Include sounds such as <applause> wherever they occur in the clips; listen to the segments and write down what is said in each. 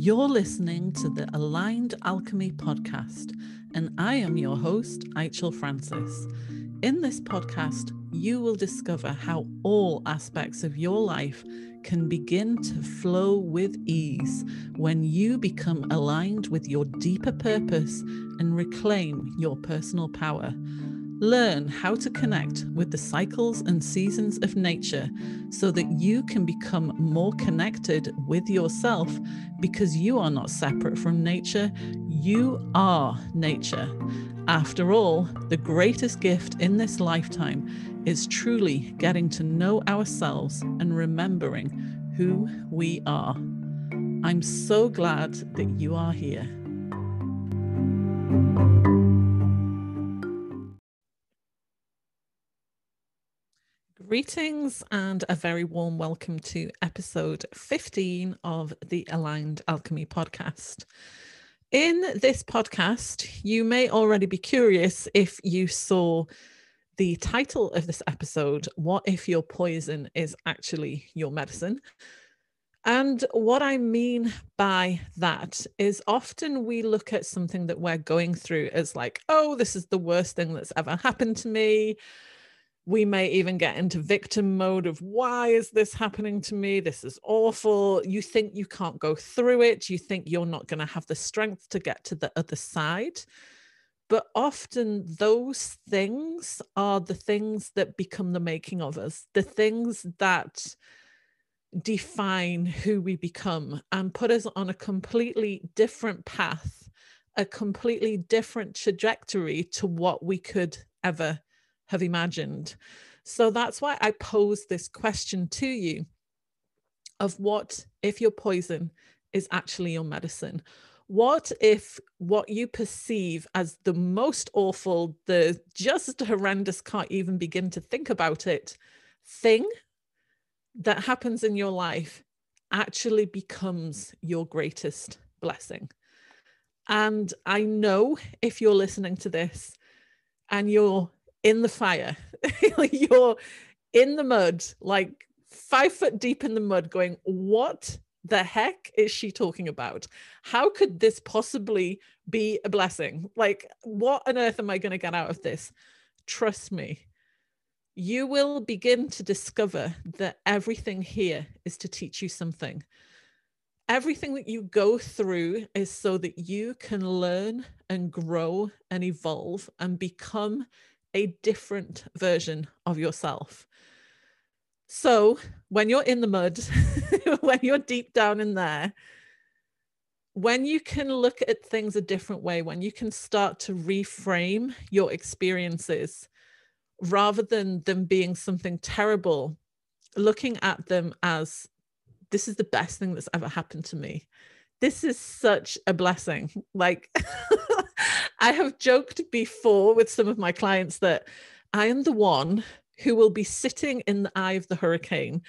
You're listening to the Aligned Alchemy podcast, and I am your host, Aichel Francis. In this podcast, you will discover how all aspects of your life can begin to flow with ease when you become aligned with your deeper purpose and reclaim your personal power. Learn how to connect with the cycles and seasons of nature so that you can become more connected with yourself because you are not separate from nature. You are nature. After all, the greatest gift in this lifetime is truly getting to know ourselves and remembering who we are. I'm so glad that you are here. Greetings and a very warm welcome to episode 15 of the Aligned Alchemy podcast. In this podcast, you may already be curious if you saw the title of this episode What if your poison is actually your medicine? And what I mean by that is often we look at something that we're going through as like, oh, this is the worst thing that's ever happened to me we may even get into victim mode of why is this happening to me? This is awful. You think you can't go through it. You think you're not going to have the strength to get to the other side. But often those things are the things that become the making of us the things that define who we become and put us on a completely different path a completely different trajectory to what we could ever have imagined. So that's why I pose this question to you of what if your poison is actually your medicine? What if what you perceive as the most awful, the just horrendous, can't even begin to think about it thing that happens in your life actually becomes your greatest blessing? And I know if you're listening to this and you're in the fire. <laughs> You're in the mud, like five foot deep in the mud, going, What the heck is she talking about? How could this possibly be a blessing? Like, what on earth am I going to get out of this? Trust me, you will begin to discover that everything here is to teach you something. Everything that you go through is so that you can learn and grow and evolve and become a different version of yourself. So when you're in the mud, <laughs> when you're deep down in there, when you can look at things a different way, when you can start to reframe your experiences rather than them being something terrible, looking at them as this is the best thing that's ever happened to me. This is such a blessing. Like, <laughs> <laughs> I have joked before with some of my clients that I am the one who will be sitting in the eye of the hurricane,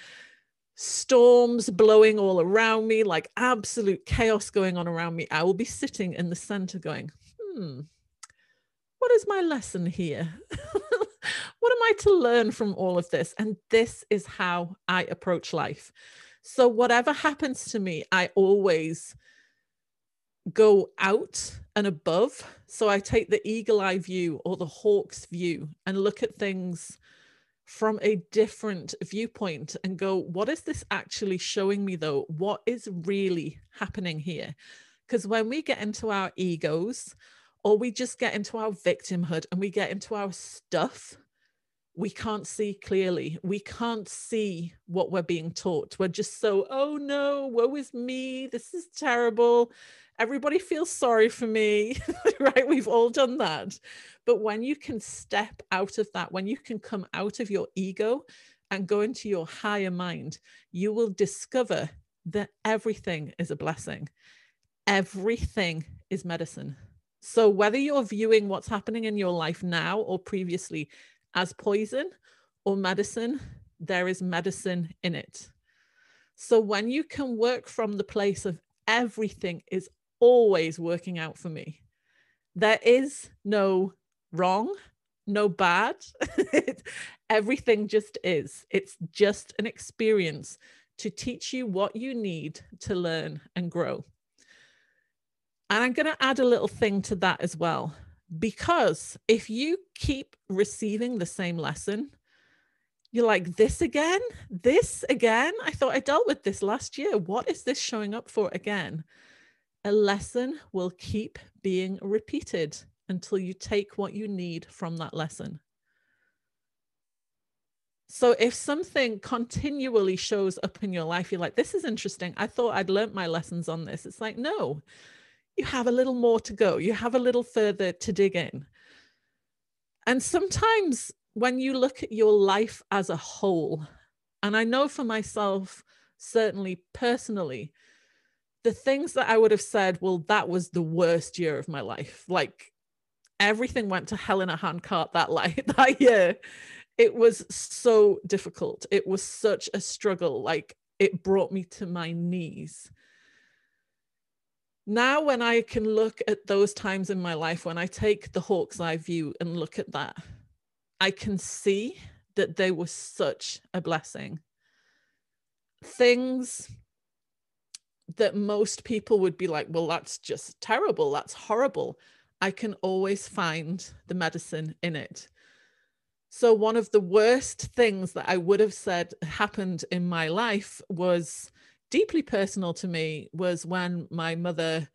storms blowing all around me, like absolute chaos going on around me. I will be sitting in the center going, hmm, what is my lesson here? <laughs> what am I to learn from all of this? And this is how I approach life. So, whatever happens to me, I always go out and above. So I take the eagle eye view or the hawk's view and look at things from a different viewpoint and go, what is this actually showing me though? What is really happening here? Because when we get into our egos or we just get into our victimhood and we get into our stuff, we can't see clearly. We can't see what we're being taught. We're just so, oh no, woe is me. This is terrible everybody feels sorry for me, <laughs> right? We've all done that. But when you can step out of that, when you can come out of your ego and go into your higher mind, you will discover that everything is a blessing. Everything is medicine. So, whether you're viewing what's happening in your life now or previously as poison or medicine, there is medicine in it. So, when you can work from the place of everything is always working out for me. There is no wrong, no bad. <laughs> Everything just is. It's just an experience to teach you what you need to learn and grow. And I'm going to add a little thing to that as well. Because if you keep receiving the same lesson, you're like, this again? This again? I thought I dealt with this last year. What is this showing up for again? A lesson will keep being repeated until you take what you need from that lesson. So if something continually shows up in your life, you're like, this is interesting. I thought I'd learnt my lessons on this. It's like, no, you have a little more to go. You have a little further to dig in. And sometimes when you look at your life as a whole, and I know for myself, certainly personally, the things that I would have said, well, that was the worst year of my life. Like everything went to hell in a handcart that <laughs> light that year. It was so difficult. It was such a struggle. Like it brought me to my knees. Now, when I can look at those times in my life, when I take the hawk's eye view and look at that, I can see that they were such a blessing. Things that most people would be like, well, that's just terrible. That's horrible. I can always find the medicine in it. So, one of the worst things that I would have said happened in my life was deeply personal to me was when my mother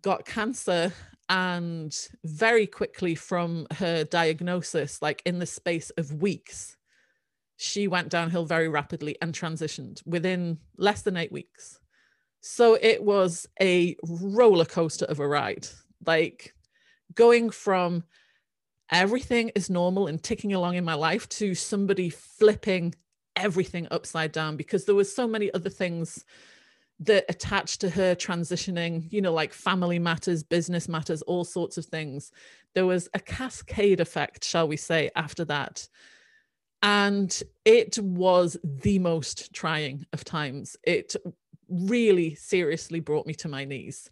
got cancer and very quickly from her diagnosis, like in the space of weeks, she went downhill very rapidly and transitioned within less than eight weeks. So it was a roller coaster of a ride, like going from everything is normal and ticking along in my life to somebody flipping everything upside down because there was so many other things that attached to her transitioning you know like family matters business matters all sorts of things. There was a cascade effect shall we say after that. And it was the most trying of times. It really seriously brought me to my knees.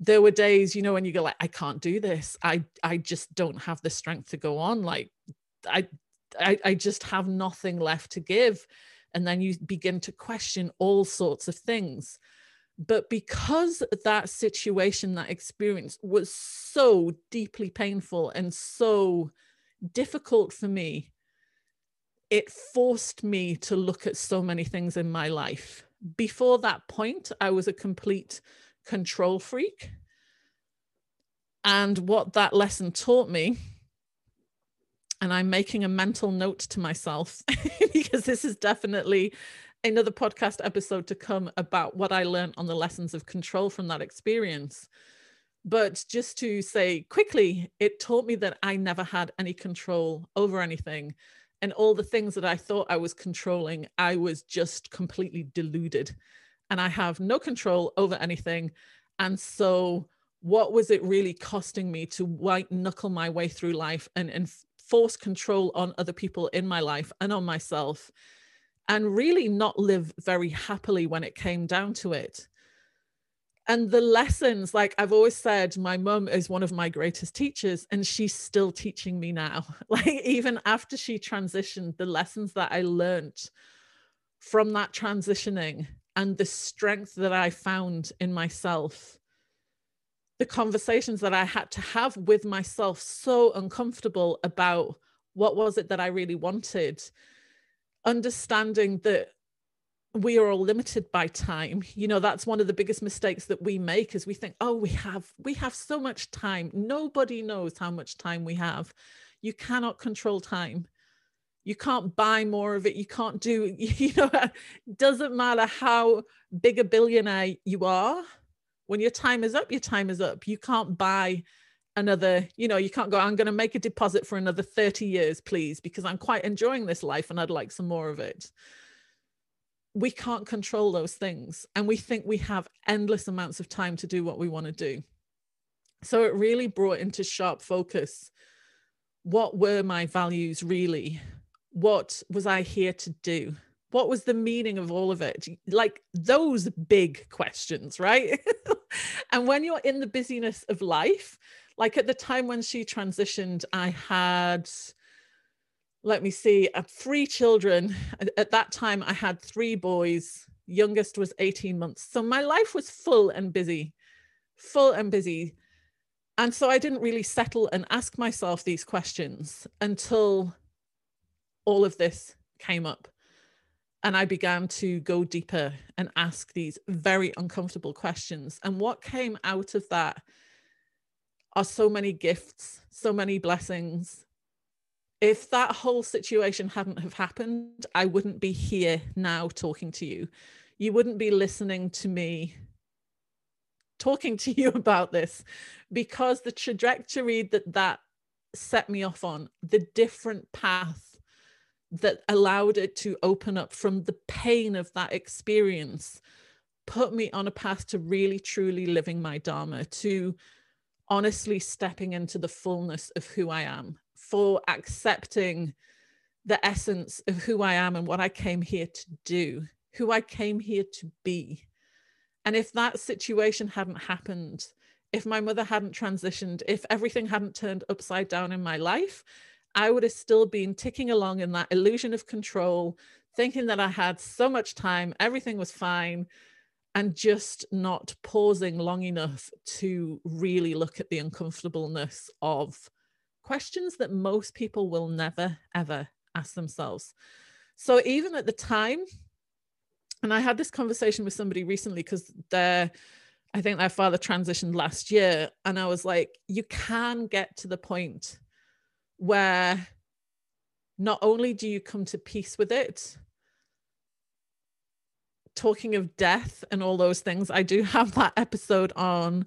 There were days you know when you go like i can't do this. I i just don't have the strength to go on. Like i i, I just have nothing left to give. And then you begin to question all sorts of things. But because that situation that experience was so deeply painful and so difficult for me it forced me to look at so many things in my life before that point i was a complete control freak. And what that lesson taught me, and I'm making a mental note to myself <laughs> because this is definitely another podcast episode to come about what I learned on the lessons of control from that experience. But just to say quickly, it taught me that I never had any control over anything. And all the things that I thought I was controlling, I was just completely deluded and I have no control over anything. And so, what was it really costing me to white knuckle my way through life and, and force control on other people in my life and on myself, and really not live very happily when it came down to it? And the lessons like i've always said my mum is one of my greatest teachers and she's still teaching me now. <laughs> Like even after she transitioned the lessons that i learned from that transitioning and the strength that I found in myself, the conversations that I had to have with myself, so uncomfortable about what was it that I really wanted, understanding that we are all limited by time. You know that's one of the biggest mistakes that we make is we think oh we have we have so much time. Nobody knows how much time we have. You cannot control time. You can't buy more of it. You can't do <laughs> you know doesn't matter how big a billionaire you are. When your time is up your time is up. You can't buy another you know you can't go i'm going to make a deposit for another 30 years please because i'm quite enjoying this life and i'd like some more of it we can't control those things and we think we have endless amounts of time to do what we want to do so it really brought into sharp focus what were my values really what was I here to do? What was the meaning of all of it? Like those big questions, right? <laughs> and when you're in the busyness of life, like at the time when she transitioned, I had, let me see, uh, three children. At that time, I had three boys. Youngest was 18 months. So my life was full and busy, full and busy. And so I didn't really settle and ask myself these questions until all of this came up. And I began to go deeper and ask these very uncomfortable questions. And what came out of that are so many gifts, so many blessings. If that whole situation hadn't have happened, I wouldn't be here now talking to you. You wouldn't be listening to me talking to you <laughs> about this because the trajectory that that set me off on, the different path that allowed it to open up from the pain of that experience, put me on a path to really truly living my Dharma, to honestly stepping into the fullness of who I am, for accepting the essence of who I am and what I came here to do, who I came here to be. And if that situation hadn't happened, if my mother hadn't transitioned, if everything hadn't turned upside down in my life, I would have still been ticking along in that illusion of control, thinking that I had so much time, everything was fine, and just not pausing long enough to really look at the uncomfortableness of questions that most people will never, ever ask themselves. So even at the time, and I had this conversation with somebody recently because their, I think their father transitioned last year, and I was like, you can get to the point where not only do you come to peace with it, talking of death and all those things, I do have that episode on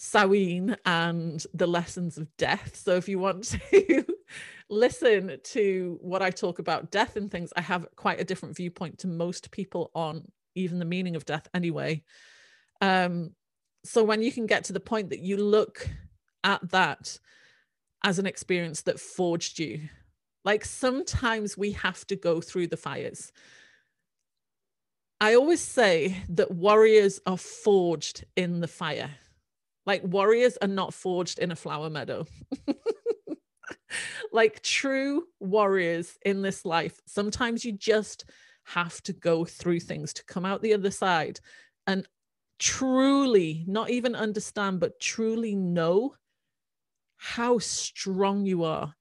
Samhain and the lessons of death. So if you want to <laughs> listen to what I talk about death and things, I have quite a different viewpoint to most people on even the meaning of death anyway. Um, so when you can get to the point that you look at that as an experience that forged you, like sometimes we have to go through the fires I always say that warriors are forged in the fire. Like warriors are not forged in a flower meadow. <laughs> like true warriors in this life, sometimes you just have to go through things to come out the other side and truly, not even understand, but truly know how strong you are,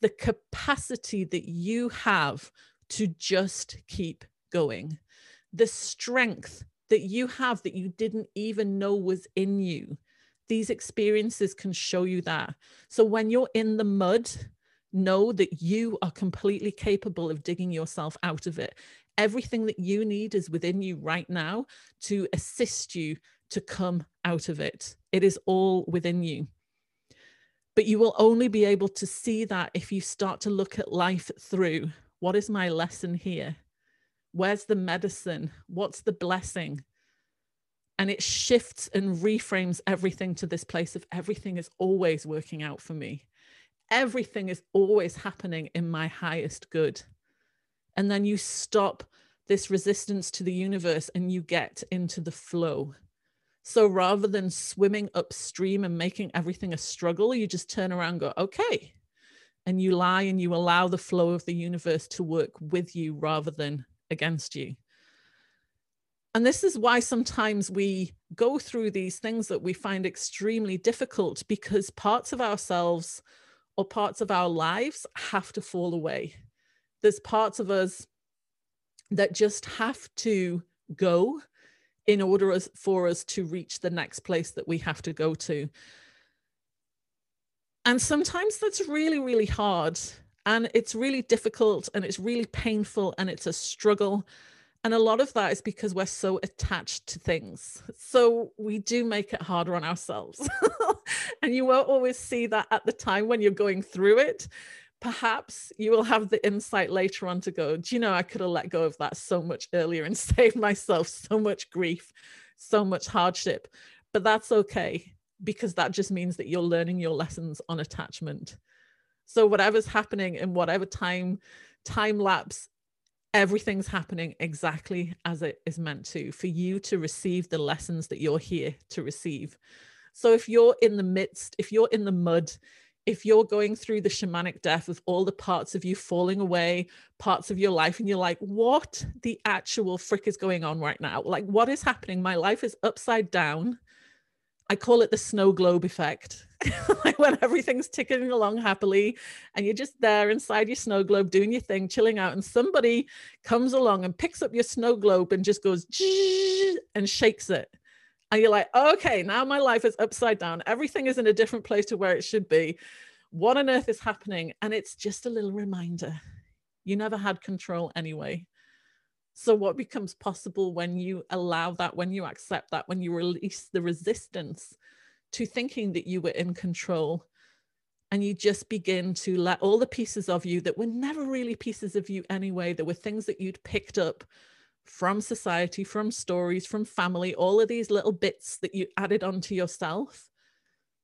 the capacity that you have to just keep going the strength that you have that you didn't even know was in you. These experiences can show you that. So when you're in the mud, know that you are completely capable of digging yourself out of it. Everything that you need is within you right now to assist you to come out of it. It is all within you. But you will only be able to see that if you start to look at life through what is my lesson here? Where's the medicine? What's the blessing? And it shifts and reframes everything to this place of everything is always working out for me. Everything is always happening in my highest good. And then you stop this resistance to the universe and you get into the flow. So rather than swimming upstream and making everything a struggle, you just turn around go, okay. And you lie and you allow the flow of the universe to work with you rather than against you. And this is why sometimes we go through these things that we find extremely difficult because parts of ourselves or parts of our lives have to fall away. There's parts of us that just have to go in order for us to reach the next place that we have to go to. And sometimes that's really, really hard and it's really difficult and it's really painful and it's a struggle. And a lot of that is because we're so attached to things. So we do make it harder on ourselves. <laughs> and you won't always see that at the time when you're going through it. Perhaps you will have the insight later on to go, do you know, I could have let go of that so much earlier and <laughs> saved myself so much grief, so much hardship. But that's okay because that just means that you're learning your lessons on attachment so whatever's happening in whatever time time lapse, everything's happening exactly as it is meant to for you to receive the lessons that you're here to receive. So if you're in the midst, if you're in the mud, if you're going through the shamanic death of all the parts of you falling away, parts of your life, and you're like, what the actual frick is going on right now? Like, what is happening? My life is upside down. I call it the snow globe effect. <laughs> like when everything's ticking along happily and you're just there inside your snow globe doing your thing, chilling out, and somebody comes along and picks up your snow globe and just goes and shakes it. And you're like, okay, now my life is upside down. Everything is in a different place to where it should be. What on earth is happening? And it's just a little reminder. You never had control anyway. So, what becomes possible when you allow that, when you accept that, when you release the resistance to thinking that you were in control, and you just begin to let all the pieces of you that were never really pieces of you anyway, that were things that you'd picked up from society, from stories, from family, all of these little bits that you added onto yourself.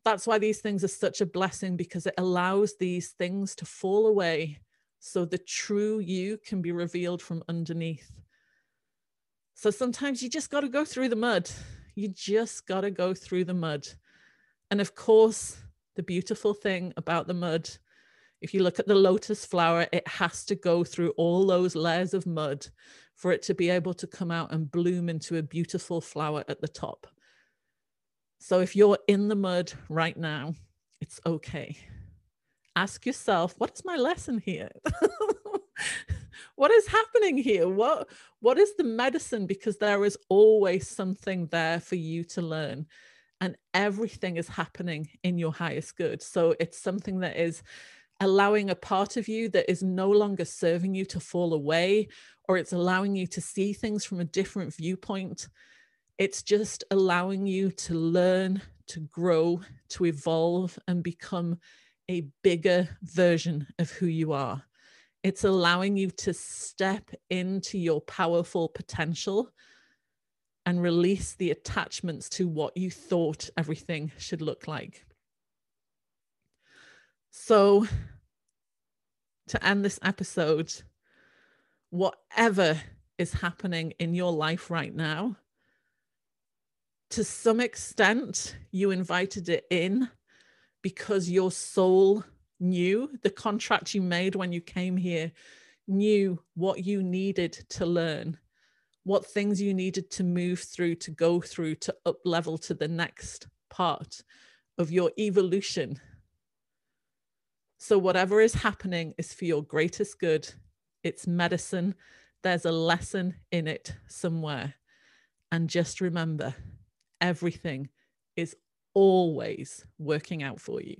That's why these things are such a blessing because it allows these things to fall away so the true you can be revealed from underneath. So sometimes you just got to go through the mud. You just got to go through the mud. And of course, the beautiful thing about the mud, if you look at the lotus flower, it has to go through all those layers of mud for it to be able to come out and bloom into a beautiful flower at the top. So if you're in the mud right now, it's okay. Ask yourself, what is my lesson here? <laughs> what is happening here? What what is the medicine? Because there is always something there for you to learn. And everything is happening in your highest good. So it's something that is allowing a part of you that is no longer serving you to fall away, or it's allowing you to see things from a different viewpoint. It's just allowing you to learn, to grow, to evolve, and become a bigger version of who you are. It's allowing you to step into your powerful potential and release the attachments to what you thought everything should look like. So, to end this episode, whatever is happening in your life right now, to some extent, you invited it in because your soul knew the contract you made when you came here, knew what you needed to learn, what things you needed to move through, to go through, to up level to the next part of your evolution so, whatever is happening is for your greatest good. It's medicine. There's a lesson in it somewhere. And just remember, everything is always working out for you.